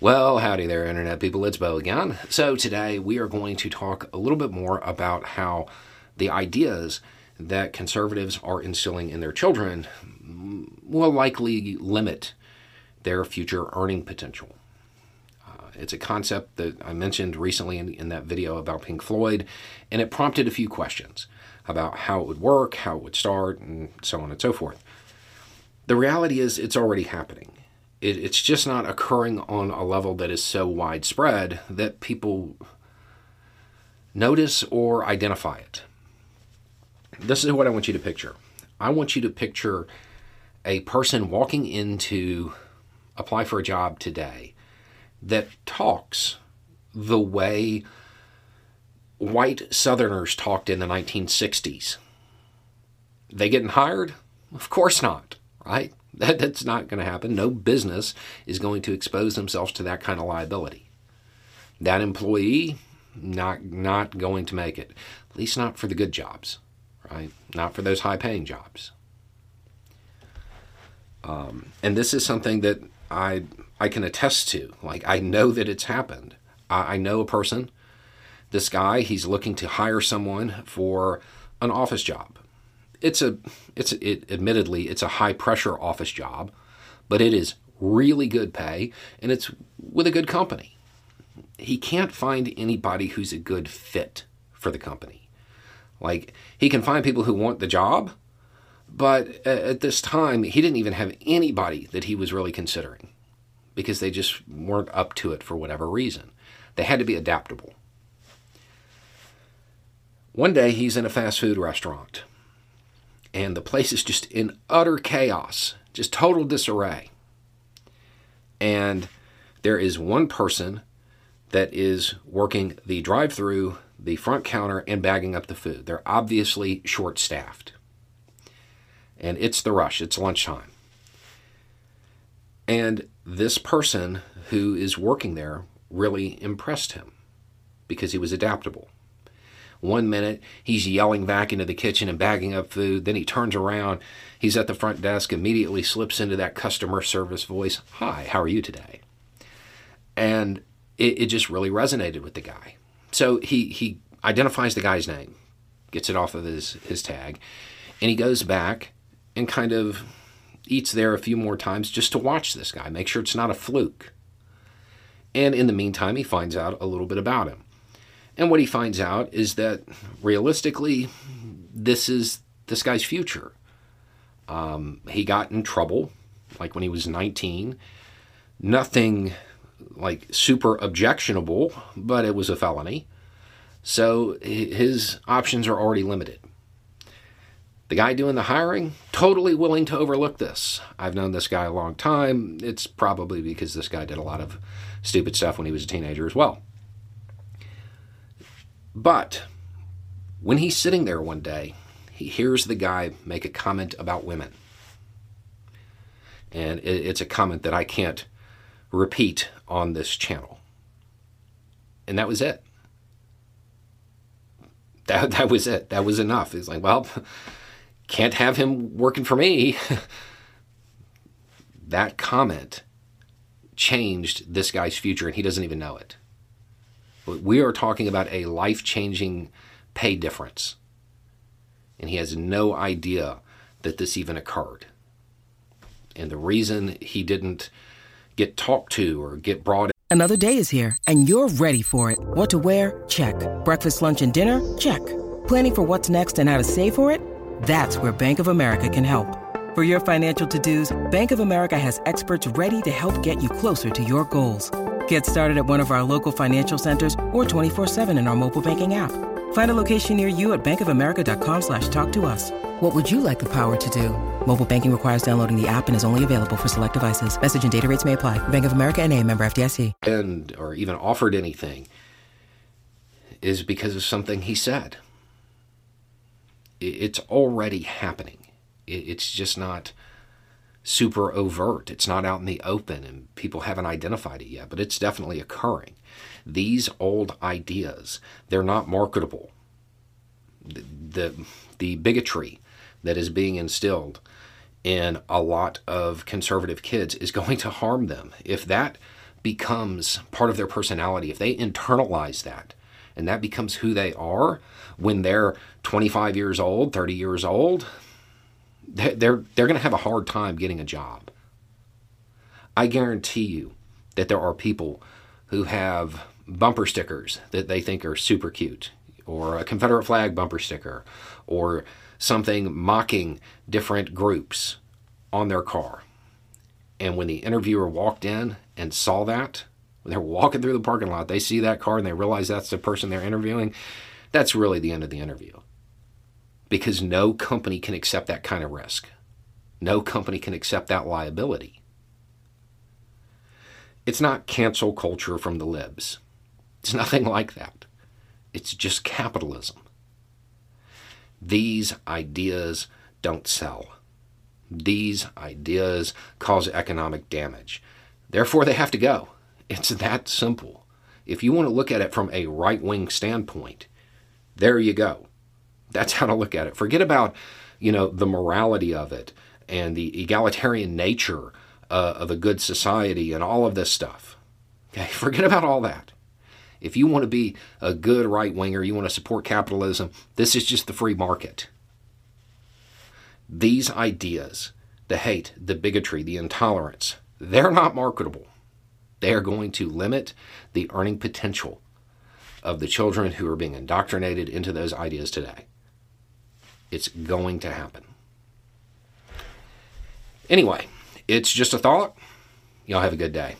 Well, howdy there, Internet people. It's Bo again. So, today we are going to talk a little bit more about how the ideas that conservatives are instilling in their children will likely limit their future earning potential. Uh, it's a concept that I mentioned recently in, in that video about Pink Floyd, and it prompted a few questions about how it would work, how it would start, and so on and so forth. The reality is, it's already happening it, it's just not occurring on a level that is so widespread that people notice or identify it. This is what I want you to picture. I want you to picture a person walking into apply for a job today that talks the way white Southerners talked in the 1960s. They getting hired? Of course not, right? That, that's not going to happen. No business is going to expose themselves to that kind of liability. That employee, not not going to make it. At least not for the good jobs, right? Not for those high paying jobs. Um, and this is something that I I can attest to. Like I know that it's happened. I, I know a person. This guy, he's looking to hire someone for an office job it's a it's it admittedly it's a high pressure office job, but it is really good pay and it's with a good company. He can't find anybody who's a good fit for the company. Like he can find people who want the job, but at this time he didn't even have anybody that he was really considering because they just weren't up to it for whatever reason. They had to be adaptable. One day he's in a fast food restaurant and the place is just in utter chaos, just total disarray. And there is one person that is working the drive through, the front counter, and bagging up the food. They're obviously short staffed. And it's the rush, it's lunchtime. And this person who is working there really impressed him because he was adaptable. One minute, he's yelling back into the kitchen and bagging up food. Then he turns around. He's at the front desk, immediately slips into that customer service voice Hi, how are you today? And it, it just really resonated with the guy. So he, he identifies the guy's name, gets it off of his, his tag, and he goes back and kind of eats there a few more times just to watch this guy, make sure it's not a fluke. And in the meantime, he finds out a little bit about him. And what he finds out is that realistically, this is this guy's future. Um, he got in trouble, like when he was 19. Nothing like super objectionable, but it was a felony. So his options are already limited. The guy doing the hiring, totally willing to overlook this. I've known this guy a long time. It's probably because this guy did a lot of stupid stuff when he was a teenager as well. But when he's sitting there one day, he hears the guy make a comment about women. And it's a comment that I can't repeat on this channel. And that was it. That, that was it. That was enough. He's like, well, can't have him working for me. that comment changed this guy's future, and he doesn't even know it. We are talking about a life changing pay difference. And he has no idea that this even occurred. And the reason he didn't get talked to or get brought Another day is here, and you're ready for it. What to wear? Check. Breakfast, lunch, and dinner? Check. Planning for what's next and how to save for it? That's where Bank of America can help. For your financial to dos, Bank of America has experts ready to help get you closer to your goals. Get started at one of our local financial centers or 24-7 in our mobile banking app. Find a location near you at bankofamerica.com slash talk to us. What would you like the power to do? Mobile banking requires downloading the app and is only available for select devices. Message and data rates may apply. Bank of America and a member FDIC. And, or even offered anything is because of something he said. It's already happening. It's just not super overt. It's not out in the open and people haven't identified it yet, but it's definitely occurring. These old ideas, they're not marketable. The, the, the bigotry that is being instilled in a lot of conservative kids is going to harm them. If that becomes part of their personality, if they internalize that, and that becomes who they are when they're 25 years old, 30 years old, they're, they're going to have a hard time getting a job. I guarantee you that there are people who have bumper stickers that they think are super cute, or a Confederate flag bumper sticker, or something mocking different groups on their car. And when the interviewer walked in and saw that, when they're walking through the parking lot, they see that car and they realize that's the person they're interviewing, that's really the end of the interview. Because no company can accept that kind of risk. No company can accept that liability. It's not cancel culture from the libs. It's nothing like that. It's just capitalism. These ideas don't sell. These ideas cause economic damage. Therefore, they have to go. It's that simple. If you want to look at it from a right wing standpoint, there you go. That's how to look at it. Forget about, you know, the morality of it and the egalitarian nature uh, of a good society and all of this stuff. Okay, forget about all that. If you want to be a good right winger, you want to support capitalism, this is just the free market. These ideas, the hate, the bigotry, the intolerance, they're not marketable. They are going to limit the earning potential of the children who are being indoctrinated into those ideas today. It's going to happen. Anyway, it's just a thought. Y'all have a good day.